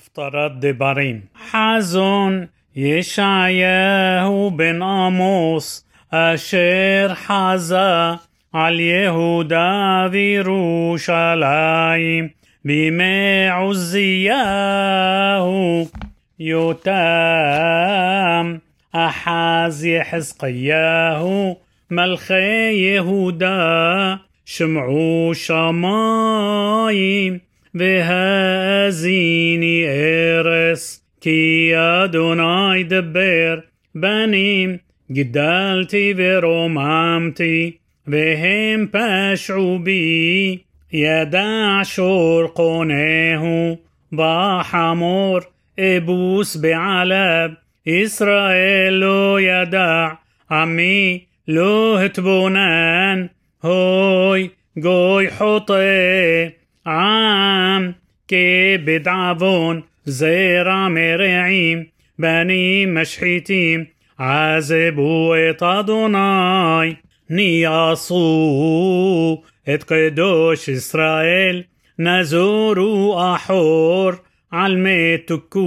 افترض دبارين حزن يشعياه بن آموس أشير حزا على اليهودا فيروشالايم بما عزياه يتام أحاز يحزقياه ملخي يهودا شمعو شمايم שמיים והאזיני ארס כי אדוני דבר בנים גידלתי ורוממתי והם פשעו בי ידע שור קונהו בחמור אבוס בעלב ישראל לא ידע עמי לא התבונן هوي جوي حطي عام كبد عفون زيرع مرعيم بني مشحيتيم عازبوا أدوناي نياسو את קדוש ישראל נזורו אחור על מתוקו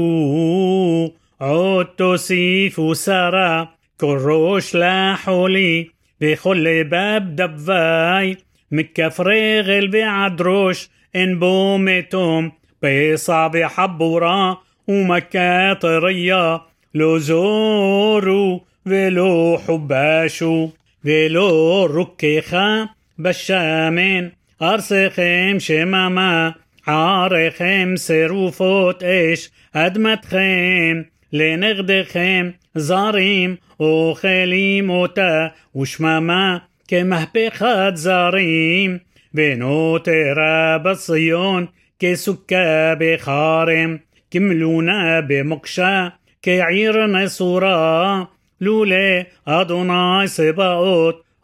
עוד תוסיפו שרה כל ראש לחולי בכל בב דווי, מכפרי ועדרוש, אין انبومتم بصعب حبورا ومكة طرية لو زورو ولو حباشو ولو ركيخا بشامين. أرسخيم شماما عارخيم سروفوت إيش. أدمتخيم لنغدخيم زاريم. وخليم وتا وشماما كمهبخات زاريم. بينو تراب الصيون كسكا بخارم كملونا بمقشى كعيرنا نصورا لولي أدوناي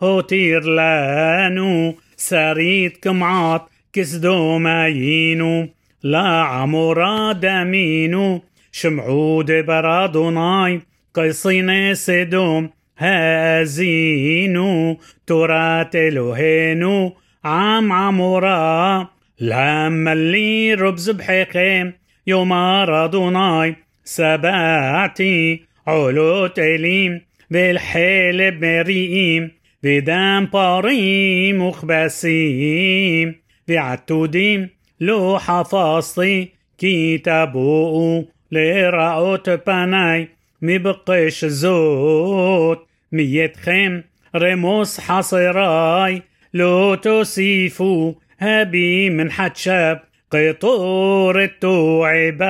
هو تير لانو ساريت كمعات كسدو ماينو لا عمورا دامينو شمعود برادوناي قيصين سدوم هازينو ترات الهينو عام عمورا لما اللي ربز بحيقي يوم رضوناي سباتي علو تليم بالحيل بمريئيم بدم باريم وخبسيم بعتوديم لو حفاظتي كتابو لرأوت بناي مبقش زوت ميت خيم رموس حصراي لو تصيفوها من شاب قطور التوعبا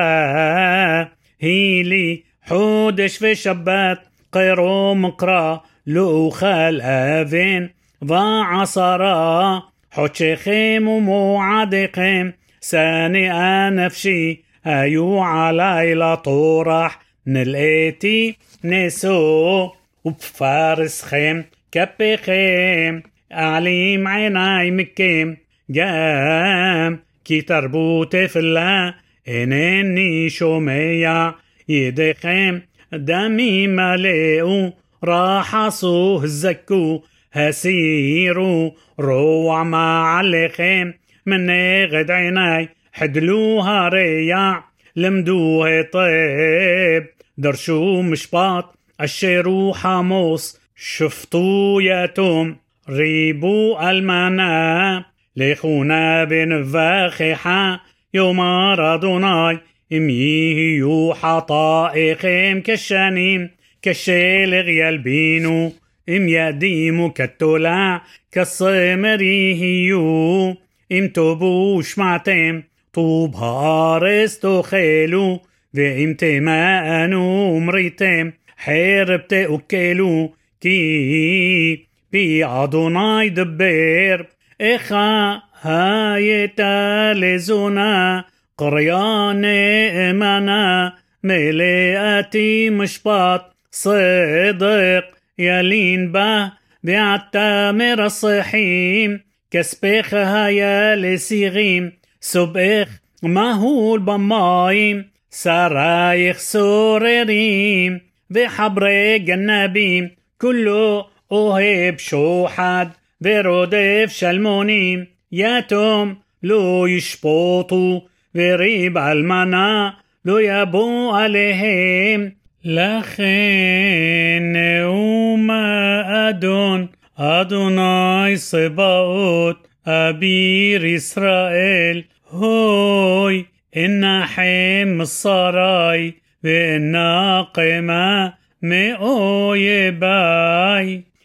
هيلي حودش في شبات قيرو مقرا لو خال أفين. ضاع عصرا حوتشيخيم وموعدقيم ساني نفسي أيو علي طورح. نلقيتي نسو وبفارس خيم كبي خيم. أعليم عيناي مكم جام كي تربو طفلة إنني شومية يدخم دمي ملئو راحصو هزكو هسيرو روع ما عليكم من غد عيناي حدلوها ريع لمدوها طيب درشو مشباط. أشيرو حاموس شفتو يتوم ريبو المنا لخونا بنفاخحا يوم رادوناي إم يهيو حطائقهم كالشانيم كالشيلغ يلبينو إم يديمو كالتولع كالصمري هيو إم توبو شمعتم طوب هارس تخيلو ואם תמאנו מריתם חרב תאכלו כי פי אדוני דבר איכה הייתה לזונה קריה נאמנה מלאתי משפט صدق ילין בה ועתה מרסחים כספך היה לסירים סובך מהול במים سرايخ سورريم بحبر جنابيم كله أوهب شوحد ورودف شلمونيم ياتم لو يشبوطو وريب المنا לא יבוא עליהם. לכן נאום האדון, אדוני צבאות, אביר ישראל, هوي إن حم الصراي وإن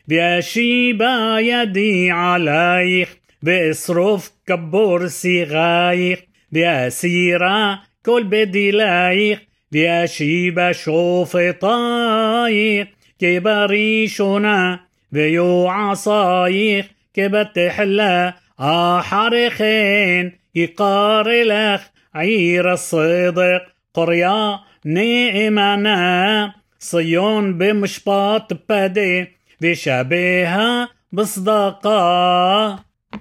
بأشيبا يدي عليك بإصرف كبور سيغايق بأسيرا كل بدلايق بأشيبا شوفطايق كبريشنا بيو عصايق كبتحلا أحرخين يقار لك عير الصدق قرية نئمنا صيون بمشباط بدي بشبيها بصدقاء